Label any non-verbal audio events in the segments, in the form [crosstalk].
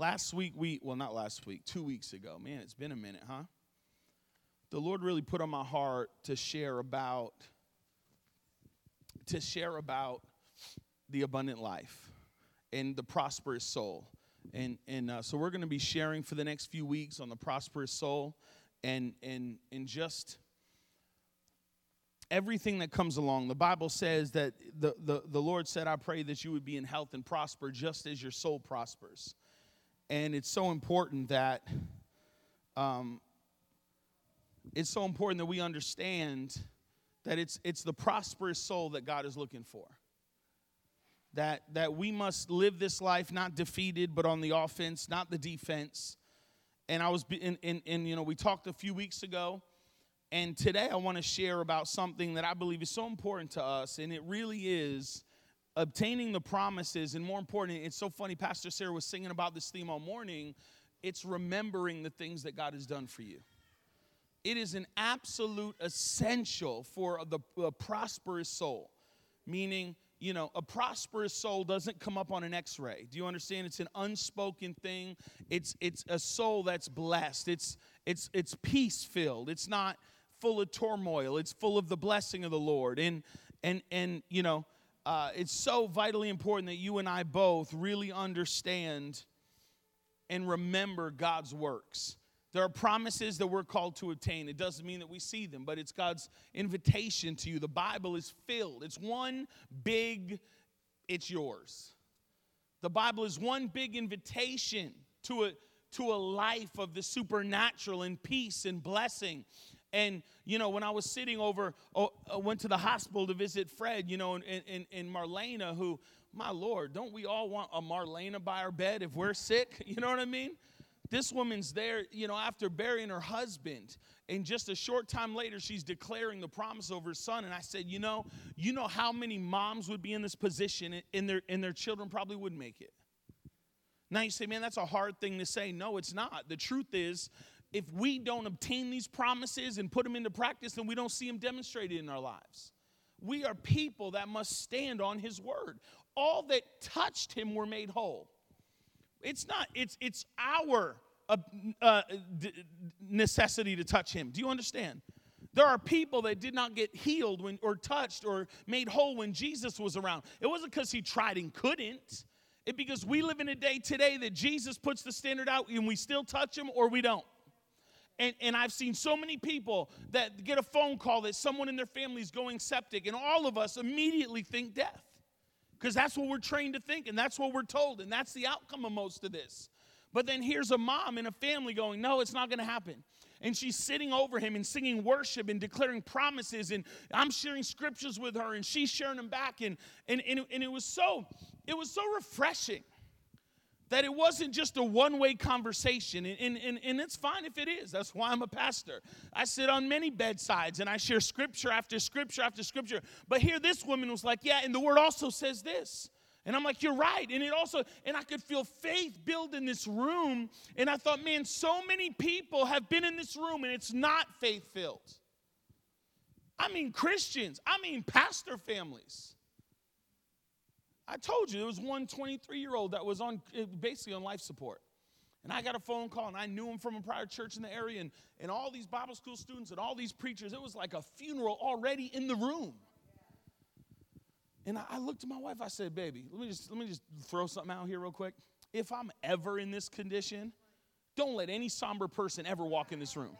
last week we well not last week, 2 weeks ago. Man, it's been a minute, huh? The Lord really put on my heart to share about to share about the abundant life and the prosperous soul. And and uh, so we're going to be sharing for the next few weeks on the prosperous soul and and and just everything that comes along. The Bible says that the, the, the Lord said, I pray that you would be in health and prosper just as your soul prospers. And it's so important that um, it's so important that we understand that it's it's the prosperous soul that God is looking for. That that we must live this life not defeated, but on the offense, not the defense. And I was in, in, in you know, we talked a few weeks ago and today I want to share about something that I believe is so important to us, and it really is obtaining the promises. And more important, it's so funny, Pastor Sarah was singing about this theme all morning. It's remembering the things that God has done for you. It is an absolute essential for the, the prosperous soul, meaning, you know, a prosperous soul doesn't come up on an x-ray. Do you understand? It's an unspoken thing. It's it's a soul that's blessed. It's it's it's peace filled. It's not full of turmoil. It's full of the blessing of the Lord. And and and you know, uh, it's so vitally important that you and I both really understand and remember God's works. There are promises that we're called to attain. It doesn't mean that we see them, but it's God's invitation to you. The Bible is filled. It's one big, it's yours. The Bible is one big invitation to a to a life of the supernatural and peace and blessing. And, you know, when I was sitting over, oh, I went to the hospital to visit Fred, you know, and, and, and Marlena, who, my Lord, don't we all want a Marlena by our bed if we're sick? [laughs] You know what I mean? This woman's there, you know, after burying her husband. And just a short time later, she's declaring the promise over her son. And I said, you know, you know how many moms would be in this position and their, and their children probably would make it. Now you say, man, that's a hard thing to say. No, it's not. The truth is, if we don't obtain these promises and put them into practice, then we don't see them demonstrated in our lives. We are people that must stand on his word. All that touched him were made whole. It's not, it's, it's our uh, uh, necessity to touch him. Do you understand? There are people that did not get healed when, or touched or made whole when Jesus was around. It wasn't because he tried and couldn't. It because we live in a day today that Jesus puts the standard out and we still touch him or we don't. And, and I've seen so many people that get a phone call that someone in their family is going septic, and all of us immediately think death. Because that's what we're trained to think, and that's what we're told, and that's the outcome of most of this. But then here's a mom in a family going, No, it's not going to happen. And she's sitting over him and singing worship and declaring promises. And I'm sharing scriptures with her, and she's sharing them back. And, and, and, and it was so, it was so refreshing that it wasn't just a one way conversation. And, and, and, it's fine if it is. That's why I'm a pastor. I sit on many bedsides and I share scripture after scripture after scripture. But here, this woman was like, Yeah, and the word also says this. And I'm like, You're right. And it also, and I could feel faith build in this room. And I thought, Man, so many people have been in this room and it's not faith filled. I mean, Christians, I mean, pastor families I told you there was one 23 year old that was on eh, basically on life support. And I got a phone call, and I knew him from a prior church in the area, and, and all these Bible school students and all these preachers. It was like a funeral already in the room. And I, I looked at my wife, I said, Baby, let me, just, let me just throw something out here real quick. If I'm ever in this condition, don't let any somber person ever walk in this room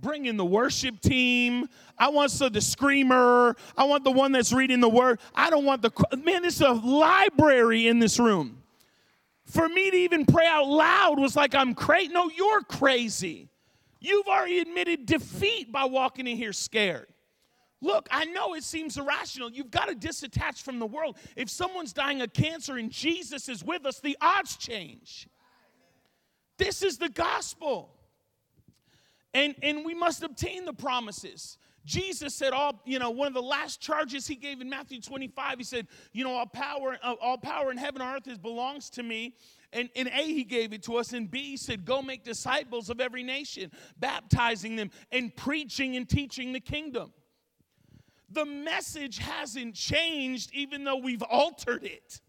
bring in the worship team. I want so the screamer. I want the one that's reading the word. I don't want the man. This is a library in this room. For me to even pray out loud was like I'm crazy. No, you're crazy. You've already admitted defeat by walking in here scared. Look, I know it seems irrational. You've got to disattach from the world. If someone's dying of cancer and Jesus is with us, the odds change. This is the gospel. And, and we must obtain the promises. Jesus said all, you know, one of the last charges he gave in Matthew 25, he said, you know, all power, uh, all power in heaven and earth is belongs to me. And in A, he gave it to us. And B, he said, go make disciples of every nation, baptizing them and preaching and teaching the kingdom. The message hasn't changed, even though we've altered it.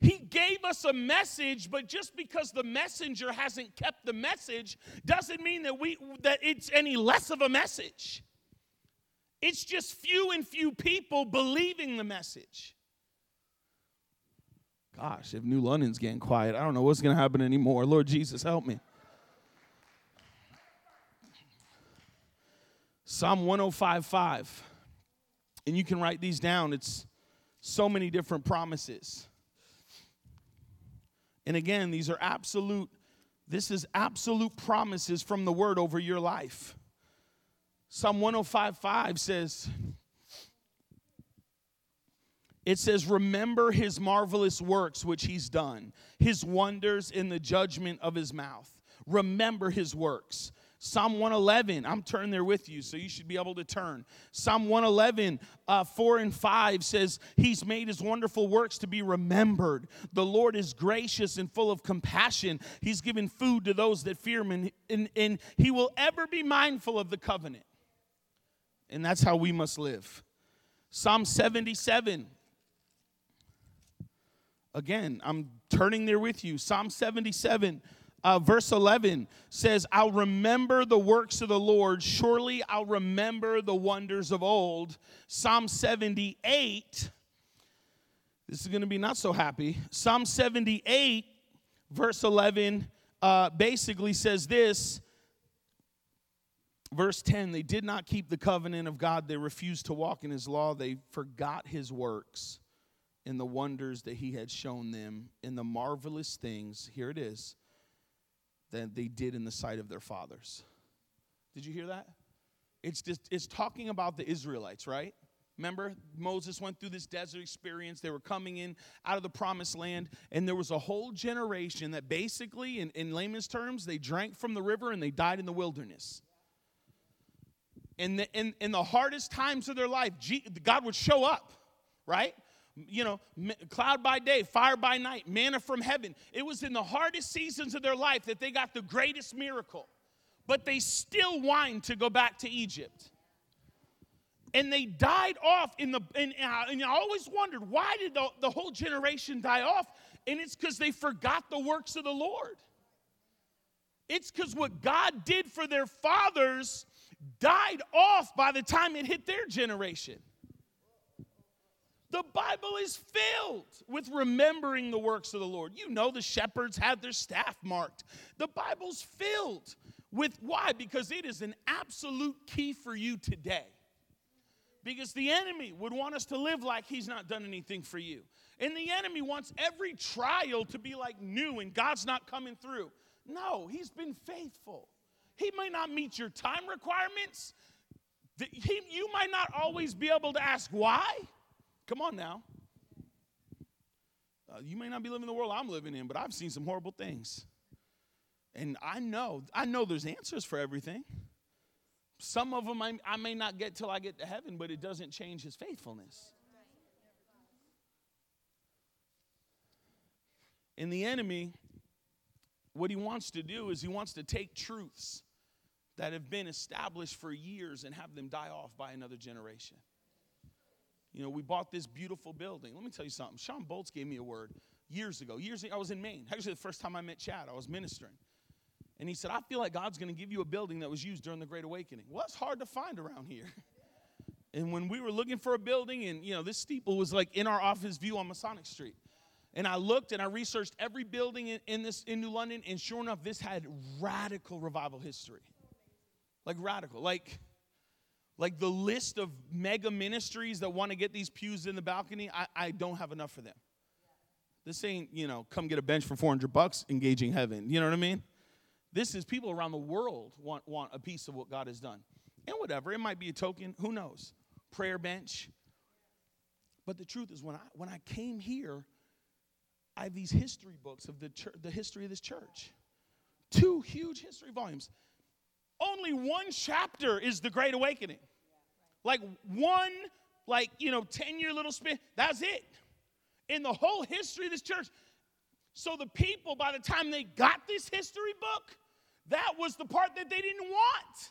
He gave us a message, but just because the messenger hasn't kept the message doesn't mean that we that it's any less of a message. It's just few and few people believing the message. Gosh, if New London's getting quiet, I don't know what's going to happen anymore. Lord Jesus, help me. Psalm 105:5. And you can write these down. It's so many different promises. And again, these are absolute, this is absolute promises from the word over your life. Psalm 105.5 says, it says, Remember his marvelous works which he's done, his wonders in the judgment of his mouth. Remember his works. Psalm 111, I'm turning there with you, so you should be able to turn. Psalm 111, uh, 4 and 5 says, He's made His wonderful works to be remembered. The Lord is gracious and full of compassion. He's given food to those that fear Him, and, and, and He will ever be mindful of the covenant. And that's how we must live. Psalm 77. Again, I'm turning there with you. Psalm 77 uh, verse 11 says, I'll remember the works of the Lord. Surely I'll remember the wonders of old. Psalm 78, this is going to be not so happy. Psalm 78, verse 11, uh, basically says this. Verse 10 They did not keep the covenant of God, they refused to walk in his law, they forgot his works and the wonders that he had shown them, in the marvelous things. Here it is than they did in the sight of their fathers. Did you hear that? It's just it's talking about the Israelites, right? Remember, Moses went through this desert experience. They were coming in out of the promised land, and there was a whole generation that basically, in, in layman's terms, they drank from the river and they died in the wilderness. In the, in, in the hardest times of their life, God would show up, right? You know, cloud by day, fire by night, manna from heaven. It was in the hardest seasons of their life that they got the greatest miracle. But they still whined to go back to Egypt. And they died off in the, and, and I always wondered, why did the, the whole generation die off? And it's because they forgot the works of the Lord. It's because what God did for their fathers died off by the time it hit their generation. The Bible is filled with remembering the works of the Lord. You know, the shepherds had their staff marked. The Bible's filled with why? Because it is an absolute key for you today. Because the enemy would want us to live like he's not done anything for you. And the enemy wants every trial to be like new and God's not coming through. No, he's been faithful. He may not meet your time requirements. He, you might not always be able to ask why. Come on now. Uh, you may not be living the world I'm living in, but I've seen some horrible things. And I know, I know there's answers for everything. Some of them I, I may not get till I get to heaven, but it doesn't change his faithfulness. And the enemy, what he wants to do is he wants to take truths that have been established for years and have them die off by another generation. You know, we bought this beautiful building. Let me tell you something. Shawn Bolz gave me a word years ago. Years ago, I was in Maine. Actually, the first time I met Chad, I was ministering. And he said, I feel like God's going to give you a building that was used during the Great Awakening. Well, it's hard to find around here. [laughs] And when we were looking for a building, and you know, this steeple was like in our office view on Masonic Street. And I looked and I researched every building in, in this in New London, and sure enough, this had radical revival history. Like radical. Like like the list of mega ministries that want to get these pews in the balcony, I, I don't have enough for them. This ain't, you know, come get a bench for 400 bucks engaging heaven. You know what I mean? This is people around the world want, want a piece of what God has done. And whatever, it might be a token, who knows? Prayer bench. But the truth is, when I, when I came here, I have these history books of the, church, the history of this church. Two huge history volumes. Only one chapter is the Great Awakening. Like one, like, you know, 10 year little spin. That's it. In the whole history of this church. So the people, by the time they got this history book, that was the part that they didn't want.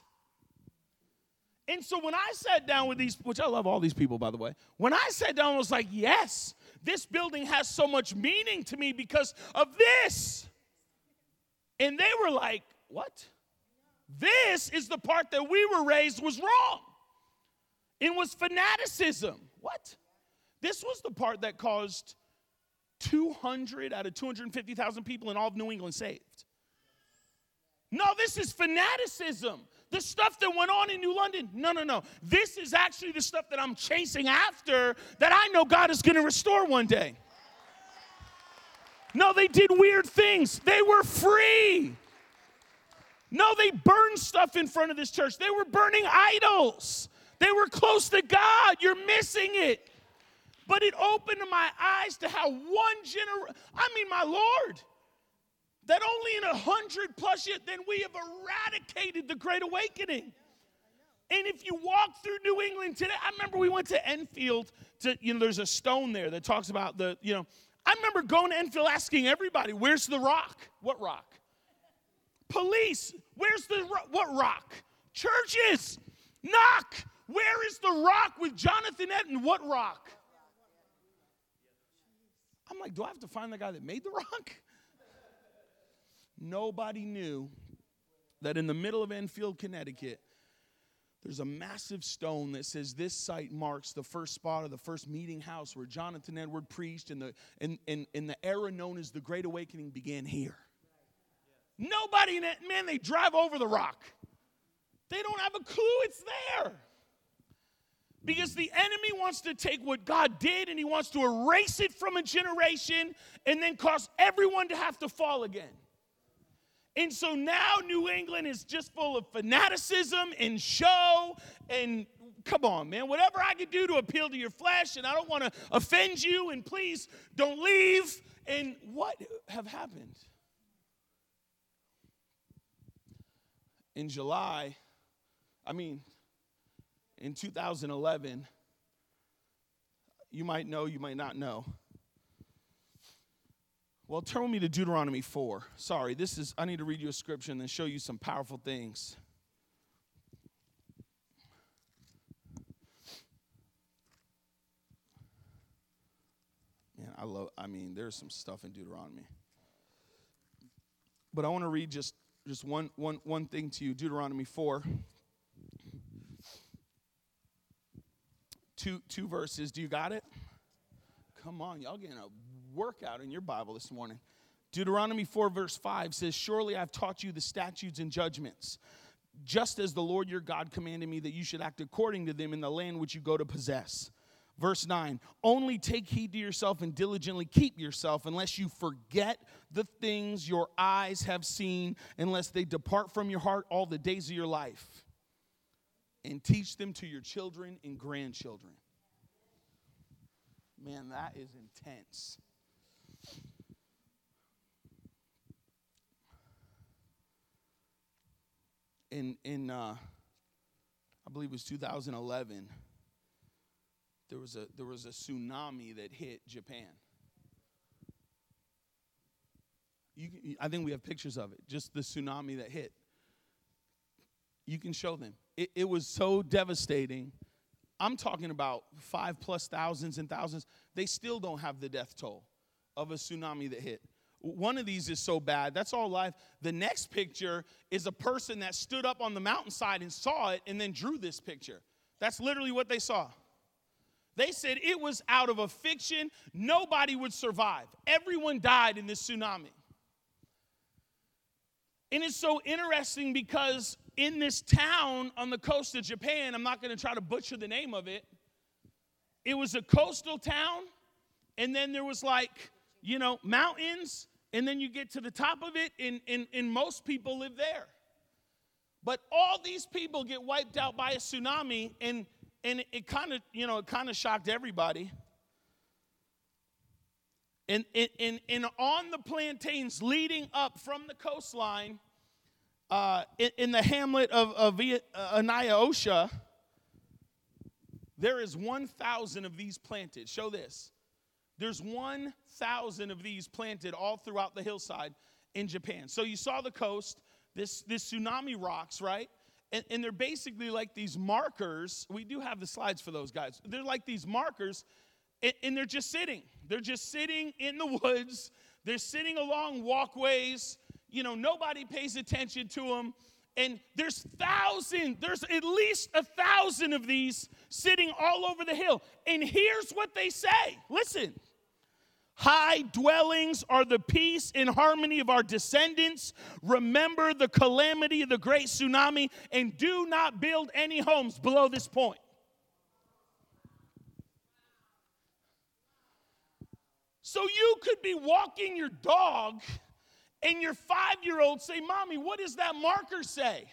And so when I sat down with these, which I love all these people, by the way, when I sat down, I was like, yes, this building has so much meaning to me because of this. And they were like, What? This is the part that we were raised was wrong. It was fanaticism. What? This was the part that caused 200 out of 250,000 people in all of New England saved. No, this is fanaticism. The stuff that went on in New London. No, no, no. This is actually the stuff that I'm chasing after that I know God is going to restore one day. No, they did weird things. They were free. No, they burned stuff in front of this church. They were burning idols. They were close to God. You're missing it. But it opened my eyes to how one generation, I mean, my Lord, that only in a hundred plus years, then we have eradicated the Great Awakening. And if you walk through New England today, I remember we went to Enfield to, you know, there's a stone there that talks about the, you know, I remember going to Enfield asking everybody, where's the rock? What rock? Police, where's the what rock? Churches, knock. Where is the rock with Jonathan Edwards? What rock? I'm like, do I have to find the guy that made the rock? Nobody knew that in the middle of Enfield, Connecticut, there's a massive stone that says this site marks the first spot of the first meeting house where Jonathan Edward preached and the, in, in, in the era known as the Great Awakening began here. Nobody, man, they drive over the rock. They don't have a clue it's there. Because the enemy wants to take what God did and he wants to erase it from a generation and then cause everyone to have to fall again. And so now New England is just full of fanaticism and show and come on, man, whatever I could do to appeal to your flesh, and I don't want to offend you, and please don't leave. And what have happened? In July, I mean, in 2011, you might know, you might not know. Well, turn with me to Deuteronomy 4. Sorry, this is, I need to read you a scripture and then show you some powerful things. Man, I love, I mean, there's some stuff in Deuteronomy. But I want to read just, just one, one, one thing to you Deuteronomy 4. Two, two verses. Do you got it? Come on, y'all getting a workout in your Bible this morning. Deuteronomy 4, verse 5 says, Surely I've taught you the statutes and judgments, just as the Lord your God commanded me that you should act according to them in the land which you go to possess. Verse 9, only take heed to yourself and diligently keep yourself, unless you forget the things your eyes have seen, unless they depart from your heart all the days of your life. And teach them to your children and grandchildren. Man, that is intense. in in uh, I believe it was 2011. There was a there was a tsunami that hit Japan. You, I think we have pictures of it. Just the tsunami that hit. You can show them. It, it was so devastating. I'm talking about five plus thousands and thousands. They still don't have the death toll of a tsunami that hit. One of these is so bad. That's all life. The next picture is a person that stood up on the mountainside and saw it and then drew this picture. That's literally what they saw. They said it was out of a fiction. Nobody would survive. Everyone died in this tsunami. And it's so interesting because in this town on the coast of Japan, I'm not going to try to butcher the name of it, it was a coastal town, and then there was like you know, mountains, and then you get to the top of it, and, and, and most people live there. But all these people get wiped out by a tsunami, and, and it, kind of, you know, it kind of shocked everybody. And, and, and, on the plantains leading up from the coastline, uh, in, in, the hamlet of, of uh, Osha, there is 1,000 of these planted. Show this. There's 1,000 of these planted all throughout the hillside in Japan. So you saw the coast, this, this tsunami rocks, right? And, and they're basically like these markers. We do have the slides for those guys. They're like these markers. and, and they're just sitting. They're just sitting in the woods. They're sitting along walkways. You know, nobody pays attention to them. And there's thousands, there's at least a thousand of these sitting all over the hill. And here's what they say listen. High dwellings are the peace and harmony of our descendants. Remember the calamity of the great tsunami and do not build any homes below this point. So you could be walking your dog and your five year old say, Mommy, what does that marker say?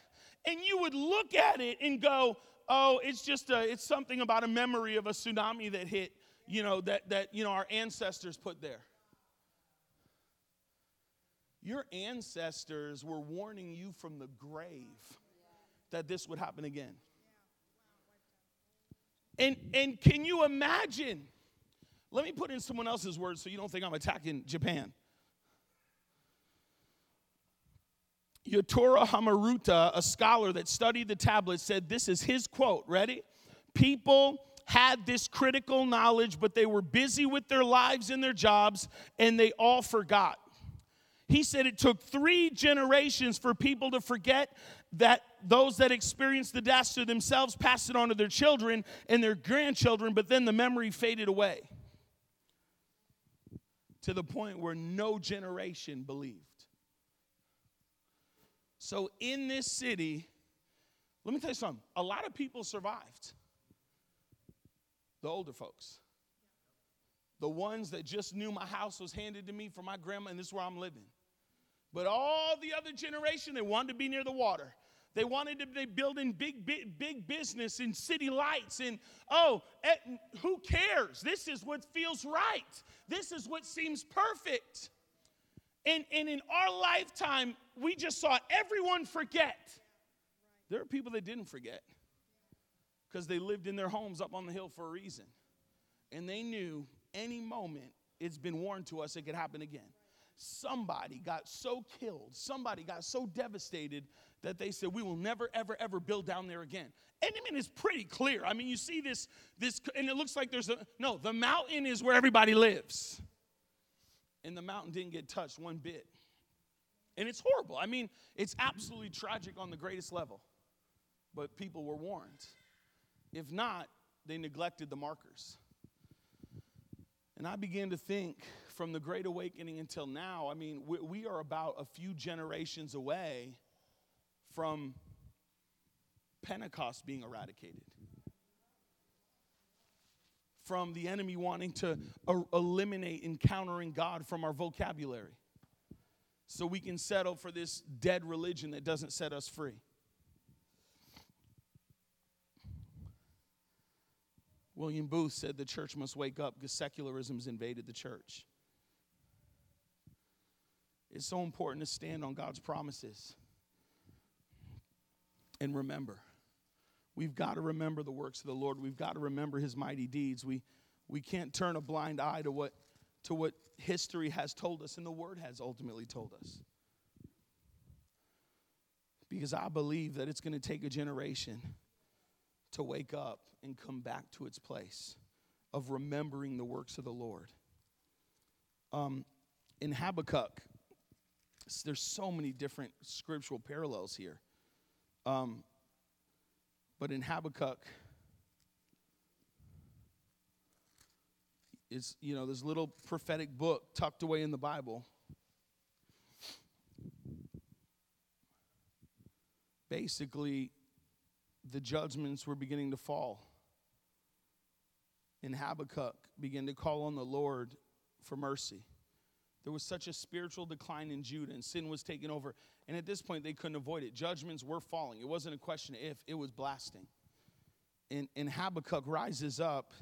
And you would look at it and go, Oh, it's just a, it's something about a memory of a tsunami that hit, you know, that, that you know, our ancestors put there. Your ancestors were warning you from the grave that this would happen again. And, and can you imagine let me put in someone else's words so you don't think I'm attacking Japan. Yutora Hamaruta, a scholar that studied the tablets, said this is his quote. Ready? People had this critical knowledge, but they were busy with their lives and their jobs, and they all forgot. He said it took three generations for people to forget that those that experienced the disaster themselves passed it on to their children and their grandchildren, but then the memory faded away to the point where no generation believed. So, in this city, let me tell you something a lot of people survived. The older folks. The ones that just knew my house was handed to me from my grandma and this is where I'm living. But all the other generation, they wanted to be near the water. They wanted to be building big, big, big business and city lights. And oh, eh, who cares? This is what feels right. This is what seems perfect. And, and in our lifetime, we just saw everyone forget. There are people that didn't forget because they lived in their homes up on the hill for a reason. And they knew any moment it's been warned to us it could happen again. Somebody got so killed, somebody got so devastated that they said, We will never, ever, ever build down there again. And I mean, it's pretty clear. I mean, you see this, this, and it looks like there's a no, the mountain is where everybody lives. And the mountain didn't get touched one bit. And it's horrible. I mean, it's absolutely tragic on the greatest level. But people were warned. If not, they neglected the markers. And I began to think from the Great Awakening until now, I mean, we, we are about a few generations away from Pentecost being eradicated, from the enemy wanting to eliminate encountering God from our vocabulary so we can settle for this dead religion that doesn't set us free. William Booth said the church must wake up because secularism's invaded the church. It's so important to stand on God's promises. And remember, we've got to remember the works of the Lord. We've got to remember his mighty deeds. We, we can't turn a blind eye to what, to what history has told us and the word has ultimately told us. Because I believe that it's going to take a generation to wake up and come back to its place of remembering the works of the Lord. Um, in Habakkuk, there's so many different scriptural parallels here. Um, but in Habakkuk, it's, you know, this little prophetic book tucked away in the Bible. Basically, the judgments were beginning to fall. And Habakkuk began to call on the Lord for mercy. There was such a spiritual decline in Judah, and sin was taking over. And at this point, they couldn't avoid it. Judgments were falling. It wasn't a question of if, it was blasting. And, and Habakkuk rises up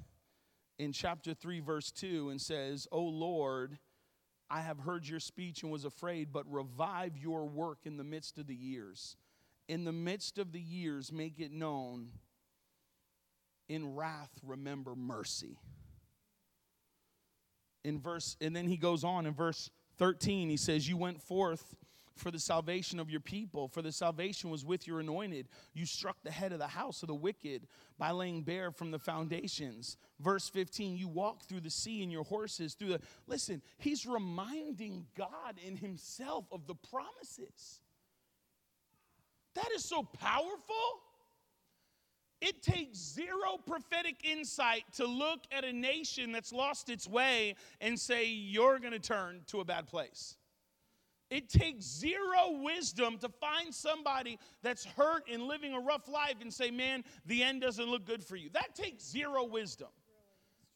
in chapter 3, verse 2, and says, O Lord, I have heard your speech and was afraid, but revive your work in the midst of the years. In the midst of the years, make it known. In wrath, remember mercy in verse, and then he goes on in verse 13, he says, You went forth for the salvation of your people, for the salvation was with your anointed. You struck the head of the house of the wicked by laying bare from the foundations. Verse 15, you walk through the sea and your horses through the. Listen, he's reminding God in himself of the promises. That is so powerful. It takes zero prophetic insight to look at a nation that's lost its way and say, You're going to turn to a bad place. It takes zero wisdom to find somebody that's hurt and living a rough life and say, Man, the end doesn't look good for you. That takes zero wisdom.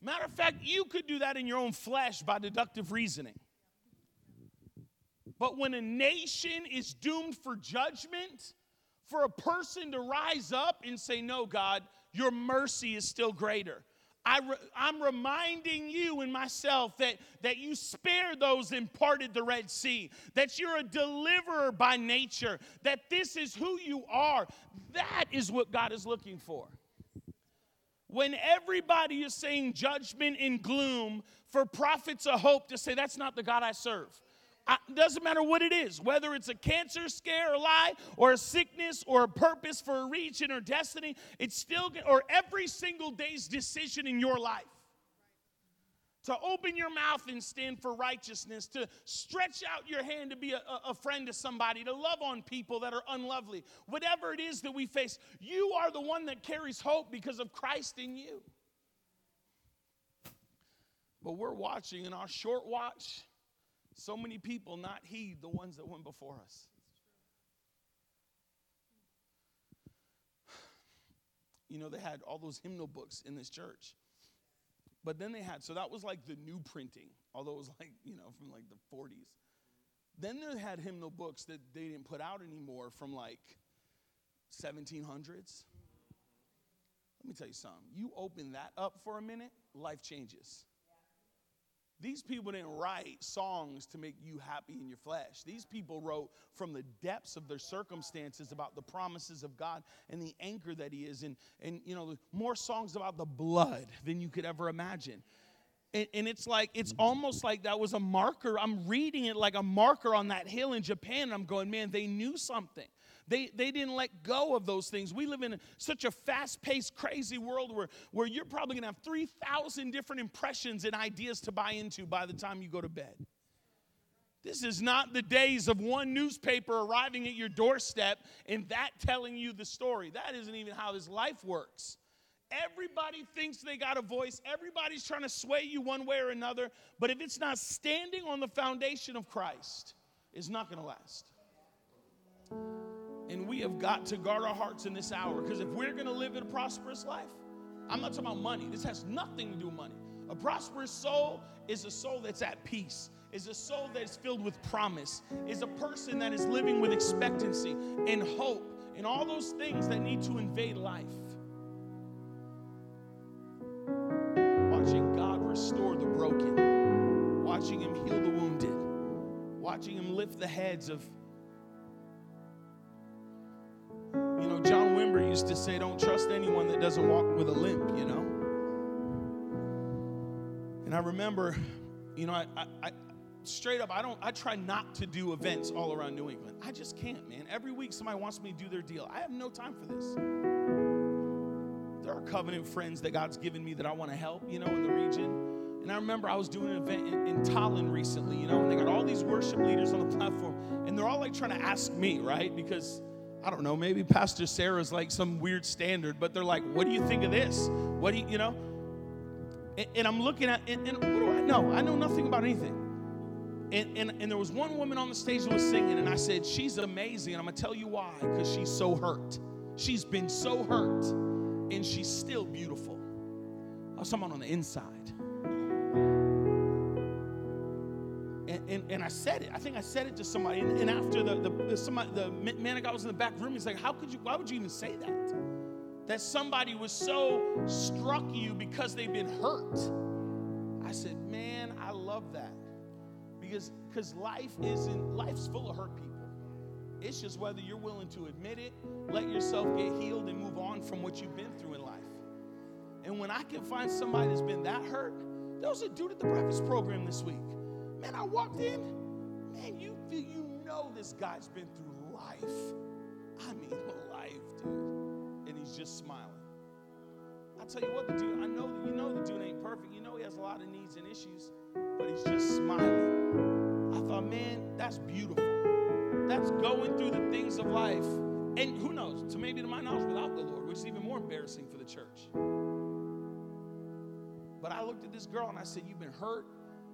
Matter of fact, you could do that in your own flesh by deductive reasoning. But when a nation is doomed for judgment, for a person to rise up and say, No, God, your mercy is still greater. I I'm reminding you and myself that, that you spared those and parted the Red Sea, that you're a deliverer by nature, that this is who you are. That is what God is looking for. When everybody is saying judgment and gloom, for prophets of hope to say, That's not the God I serve. I, doesn't matter what it is, whether it's a cancer scare or lie, or a sickness, or a purpose for a region or destiny, it's still, or every single day's decision in your life. To open your mouth and stand for righteousness, to stretch out your hand to be a, a friend to somebody, to love on people that are unlovely. Whatever it is that we face, you are the one that carries hope because of Christ in you. But we're watching in our short watch so many people not heed the ones that went before us. [sighs] You know, they had all those hymnal books in this church. But then they had, so that was like the new printing, although it was like, you know, from like the 40s. Then they had hymnal books that they didn't put out anymore from like 1700s. Let me tell you something. You open that up for a minute, life changes. These people didn't write songs to make you happy in your flesh. These people wrote from the depths of their circumstances about the promises of God and the anchor that He is, and, and you know, more songs about the blood than you could ever imagine. And, and it's like, it's almost like that was a marker. I'm reading it like a marker on that hill in Japan. And I'm going, man, they knew something. They, they didn't let go of those things. We live in such a fast paced, crazy world where, where you're probably going to have 3,000 different impressions and ideas to buy into by the time you go to bed. This is not the days of one newspaper arriving at your doorstep and that telling you the story. That isn't even how this life works. Everybody thinks they got a voice. Everybody's trying to sway you one way or another. But if it's not standing on the foundation of Christ, it's not going to last. And we have got to guard our hearts in this hour because if we're going to live in a prosperous life, I'm not talking about money. This has nothing to do with money. A prosperous soul is a soul that's at peace, is a soul that is filled with promise, is a person that is living with expectancy and hope and all those things that need to invade life. Watching God restore the broken, watching Him heal the wounded, watching Him lift the heads of used to say, Don't trust anyone that doesn't walk with a limp, you know? And I remember, you know, I, I, I straight up, I don't, I try not to do events all around New England. I just can't, man. Every week somebody wants me to do their deal. I have no time for this. There are covenant friends that God's given me that I want to help, you know, in the region. And I remember I was doing an event in, in Tallinn recently, you know, and they got all these worship leaders on the platform, and they're all like trying to ask me, right? Because I don't know, maybe Pastor Sarah's like some weird standard, but they're like, what do you think of this? What do you, you know? And, and I'm looking at, and, and, what do I know? I know nothing about anything. And, and, and there was one woman on the stage who was singing, and I said, She's amazing. And I'm going to tell you why, because she's so hurt. She's been so hurt, and she's still beautiful. I was about on the inside. And, and, I said it. I think I said it to somebody. And, and after the, the, the, somebody, the man of God was in the back room, he's like, How could you, why would you even say that? That somebody was so struck you because they've been hurt. I said, Man, I love that. Because because life isn't, life's full of hurt people. It's just whether you're willing to admit it, let yourself get healed, and move on from what you've been through in life. And when I can find somebody that's been that hurt, there was a dude at the breakfast program this week Man, I walked in. Man, you feel you know this guy's been through life. I mean, [laughs] life, dude. And he's just smiling. I tell you what, the dude, I know that you know the dude ain't perfect. You know he has a lot of needs and issues, but he's just smiling. I thought, man, that's beautiful. That's going through the things of life. And who knows, to maybe to my knowledge, without the Lord, which is even more embarrassing for the church. But I looked at this girl and I said, You've been hurt.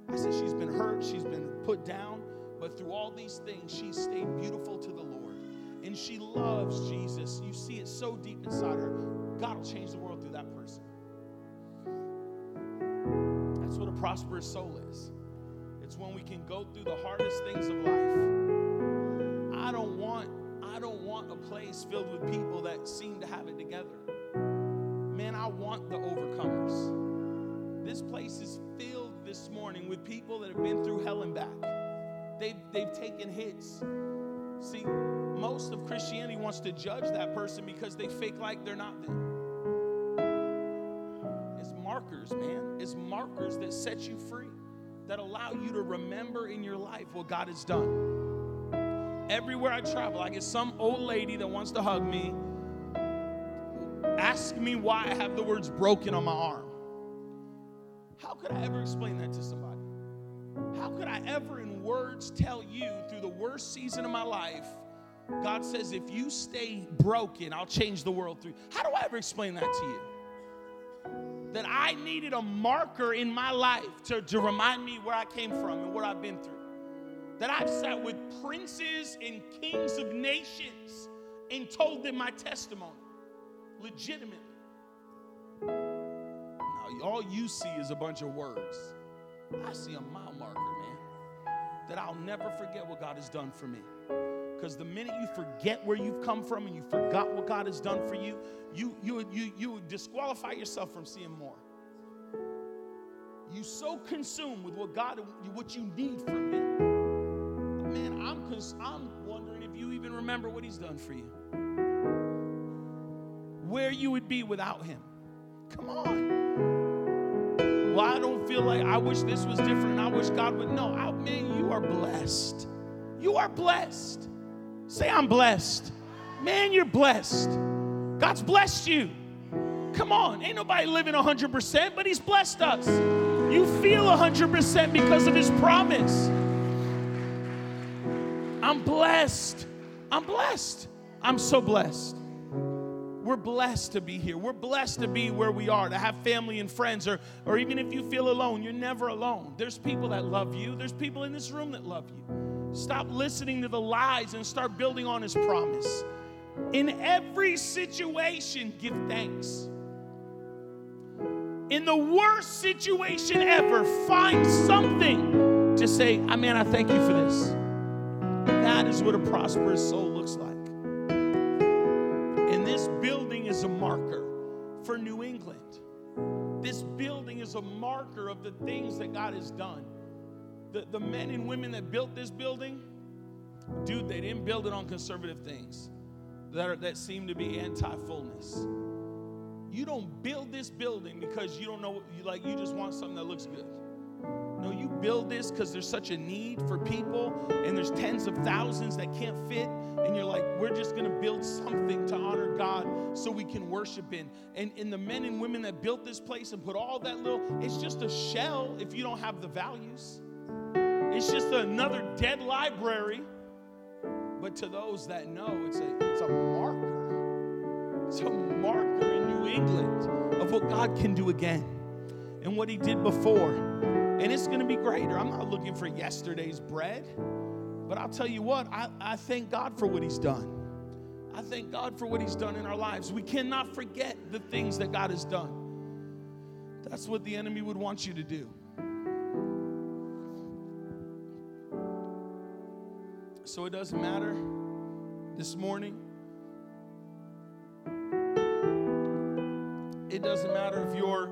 I said, She's been hurt. She's been put down. But through all these things, she stayed beautiful to the Lord. And she loves Jesus. You see it so deep inside her. God will change the world through that person. That's what a prosperous soul is. It's when we can go through the hardest things of life. I don't want I don't want a place filled with people that seem to have it together. Man, I want the overcomers. Morning with people that have been through hell and back. They've, they've taken hits. See, most of Christianity wants to judge that person because they fake like they're not them. It's markers, man. It's markers that set you free, that allow you to remember in your life what God has done. Everywhere I travel, I get some old lady that wants to hug me, ask me why I have the words broken on my arm. How could I ever explain that to somebody? How could I ever, in words, tell you through the worst season of my life, God says, if you stay broken, I'll change the world through. How do I ever explain that to you? That I needed a marker in my life to, to remind me where I came from and what I've been through. That I've sat with princes and kings of nations and told them my testimony legitimately. All you see is a bunch of words. I see a mile marker, man, that I'll never forget what God has done for me. Because the minute you forget where you've come from and you forgot what God has done for you, you you you you disqualify yourself from seeing more. You so consumed with what God what you need from Him. Man, I'm cons- I'm wondering if you even remember what He's done for you. Where you would be without Him. Come on. Well, I don't feel like I wish this was different. I wish God would know. I, man, you are blessed. You are blessed. Say, I'm blessed. Man, you're blessed. God's blessed you. Come on, ain't nobody living 100%, but He's blessed us. You feel 100% because of His promise. I'm blessed. I'm blessed. I'm so blessed. We're blessed to be here. We're blessed to be where we are, to have family and friends, or, or even if you feel alone, you're never alone. There's people that love you, there's people in this room that love you. Stop listening to the lies and start building on His promise. In every situation, give thanks. In the worst situation ever, find something to say, ah, I mean, I thank you for this. That is what a prosperous soul looks like. A marker of the things that God has done. The, the men and women that built this building, dude, they didn't build it on conservative things that, are, that seem to be anti fullness. You don't build this building because you don't know, like, you just want something that looks good. No, you build this because there's such a need for people, and there's tens of thousands that can't fit. And you're like, we're just gonna build something to honor God so we can worship in. And, and the men and women that built this place and put all that little, it's just a shell if you don't have the values. It's just another dead library. But to those that know, it's a, it's a marker. It's a marker in New England of what God can do again and what He did before. And it's going to be greater. I'm not looking for yesterday's bread, but I'll tell you what, I, I thank God for what He's done. I thank God for what He's done in our lives. We cannot forget the things that God has done. That's what the enemy would want you to do. So it doesn't matter this morning. It doesn't matter if you're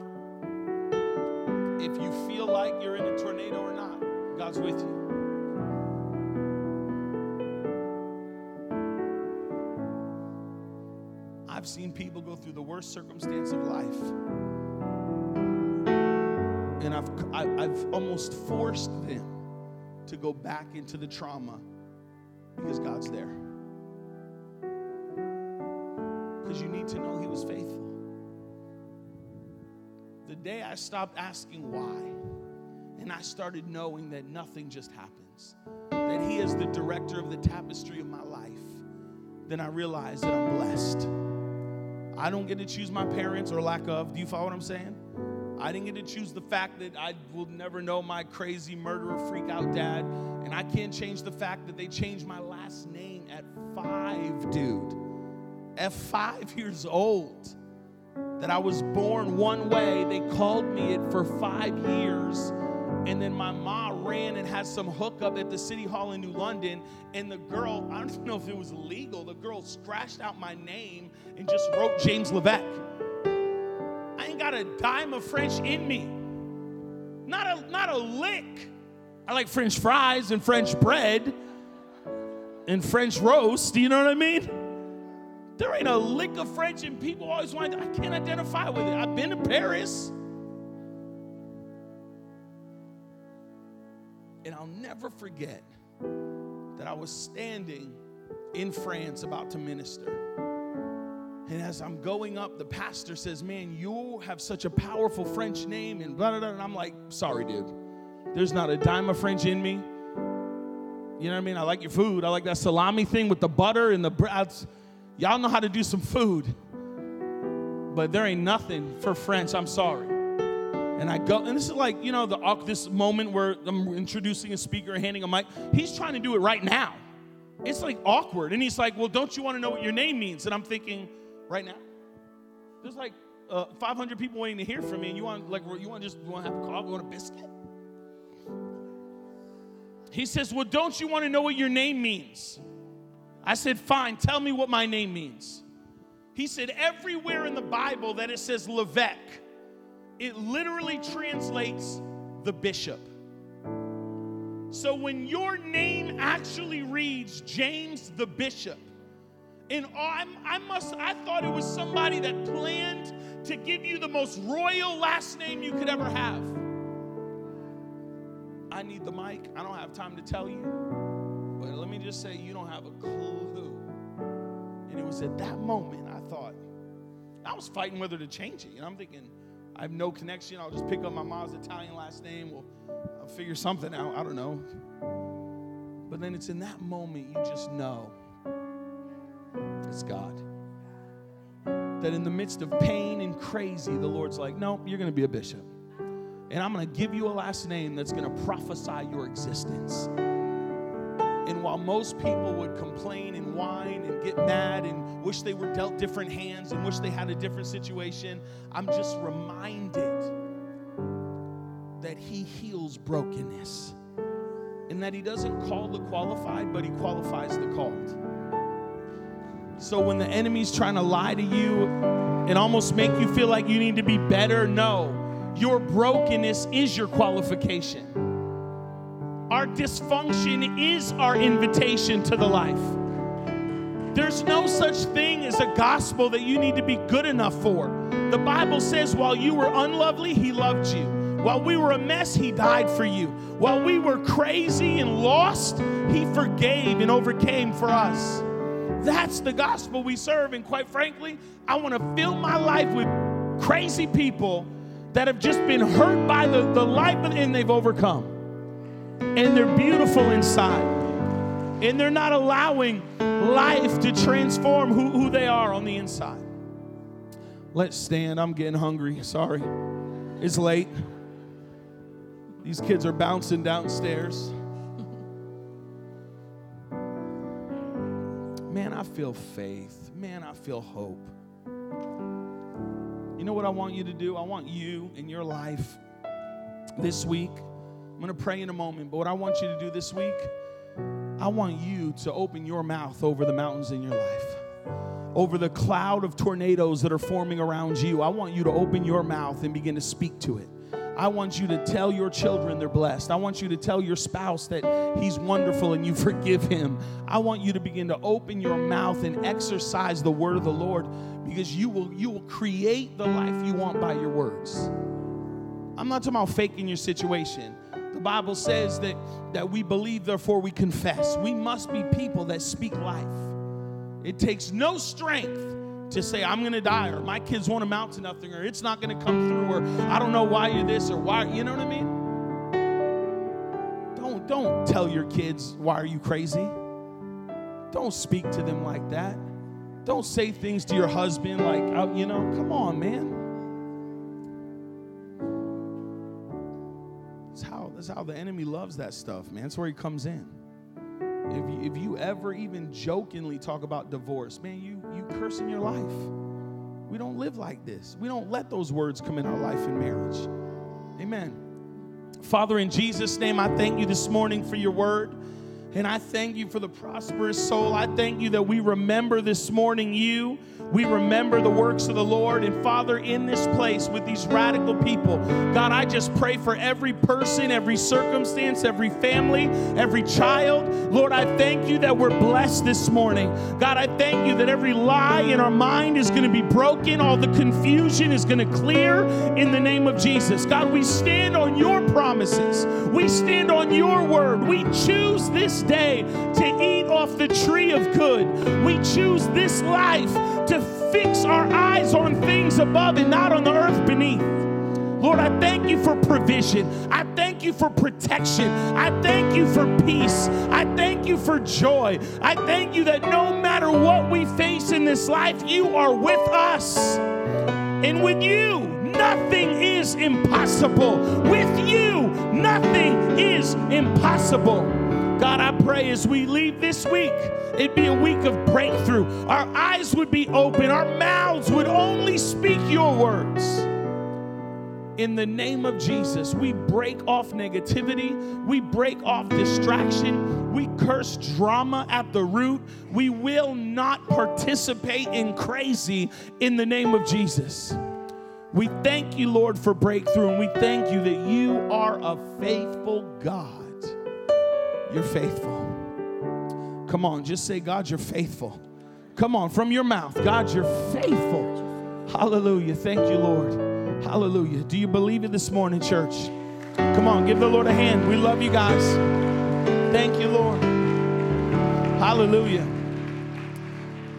if you feel like you're in a tornado or not. God's with you. I've seen people go through the worst circumstance of life. And I've, I've almost forced them to go back into the trauma Because God's there. Because you need to know He was faithful. The day I stopped asking why, and I started knowing that nothing just happens, that He is the director of the tapestry of my life, then I realized that I'm blessed. I don't get to choose my parents or lack of. Do you follow what I'm saying? I didn't get to choose the fact that I will never know my crazy murderer freak out dad. And I can't change the fact that they changed my last name at five, dude. At five [laughs] years old. That I was born one way. They called me it for five years. And then my mom ran and had some hookup at the city hall in New London. And the girl, I don't even know if it was legal, the girl scratched out my name and just wrote James Levesque. I ain't got a dime of French in me. Not a, not a lick. I like French fries and French bread and French roast. Do you know what I mean? There ain't a lick of French, and people always want, I can't identify with it. I've been to Paris. And I'll never forget that I was standing in France about to minister. And as I'm going up, the pastor says, Man, you have such a powerful French name, and blah, blah, blah. And I'm like, Sorry, dude. There's not a dime of French in me. You know what I mean? I like your food. I like that salami thing with the butter and the bread. Y'all know how to do some food. But there ain't nothing for French. I'm sorry. And I go, and this is like, you know, the this moment where I'm introducing a speaker and handing a mic. He's trying to do it right now. It's like awkward. And he's like, Well, don't you want to know what your name means? And I'm thinking, right now? There's like uh, 500 people waiting to hear from me, and you want like you want just you want to have a coffee, you want a biscuit? He says, "Well, don't you want to know what your name means?" I said, "Fine, tell me what my name means." He said, "Everywhere in the Bible that it says Levesque, it literally translates the bishop." So when your name actually reads James the bishop, and I, I must, I thought it was somebody that planned to give you the most royal last name you could ever have. I need the mic. I don't have time to tell you. But let me just say, you don't have a clue. And it was at that moment I thought, I was fighting whether to change it. And I'm thinking, I have no connection. I'll just pick up my mom's Italian last name. We'll, I'll figure something out. I don't know. But then it's in that moment you just know it's God. That in the midst of pain and crazy, the Lord's like, nope, you're going to be a bishop. And I'm going to give you a last name that's going to prophesy your existence. And while most people would complain and whine and get mad and wish they were dealt different hands and wish they had a different situation, I'm just reminded that He heals brokenness and that He doesn't call the qualified, but He qualifies the called. So when the enemy's trying to lie to you and almost make you feel like you need to be better, no. Your brokenness is your qualification. Dysfunction is our invitation to the life. There's no such thing as a gospel that you need to be good enough for. The Bible says, while you were unlovely, He loved you. While we were a mess, He died for you. While we were crazy and lost, He forgave and overcame for us. That's the gospel we serve. And quite frankly, I want to fill my life with crazy people that have just been hurt by the, the life and they've overcome. And they're beautiful inside. And they're not allowing life to transform who, who they are on the inside. Let's stand. I'm getting hungry. Sorry. It's late. These kids are bouncing downstairs. Man, I feel faith. Man, I feel hope. You know what I want you to do? I want you in your life this week. I'm going to pray in a moment, but what I want you to do this week, I want you to open your mouth over the mountains in your life, over the cloud of tornadoes that are forming around you. I want you to open your mouth and begin to speak to it. I want you to tell your children they're blessed. I want you to tell your spouse that he's wonderful and you [laughs] forgive him. I want you to begin to open your mouth and exercise the word of the Lord because you will you will create the life you want by your words. I'm not talking about faking your situation. The Bible says that, that we believe, therefore we confess. We must be people that speak life. It takes no strength to say, I'm going to die, or my kids won't amount to nothing, or it's not going to come through, or I don't know why you're this, or why, you know what I mean? Don't, don't tell your kids, why are you crazy? Don't speak to them like that. Don't say things to your husband like, oh, you know, come on, man. How, the enemy loves that stuff, man. That's where he comes in. If you, if you ever even jokingly talk about divorce, man, you, you curse in your life. We don't live like this. We don't let those words come in our life in marriage. Amen. Father, in Jesus' name, I thank you this morning for your word. And I thank you for the prosperous soul. I thank you that we remember this morning you. We remember the works of the Lord. And Father, in this place with these radical people, God, I just pray for every person, every circumstance, every family, every child. Lord, I thank you that we're blessed this morning. God, I thank you that every lie in our mind is going to be broken, all the confusion is going to clear in the name of Jesus. God, we stand on your promises, we stand on your word. We choose day to eat off the tree of good. We choose this life to fix our eyes on things above and not on the earth beneath. Lord, I thank you for provision. I thank you for protection. I thank you for peace. I thank you for joy. I thank you that no matter what we face in this life, you are with us. And with you, nothing is impossible. With you, nothing is impossible. God, I pray as we leave this week, it'd be a week of breakthrough. Our eyes would be open, our mouths would only speak your words. In the name of Jesus, we break off negativity, we break off distraction, we curse drama at the root. We will not participate in crazy in the name of Jesus. We thank you, Lord, for breakthrough, and we thank you that you are a faithful God. You're faithful. Come on, just say, God, you're faithful. Come on, from your mouth, God, you're faithful. Hallelujah. Thank you, Lord. Hallelujah. Do you believe it this morning, church? Come on, give the Lord a hand. We love you guys. Thank you, Lord. Hallelujah.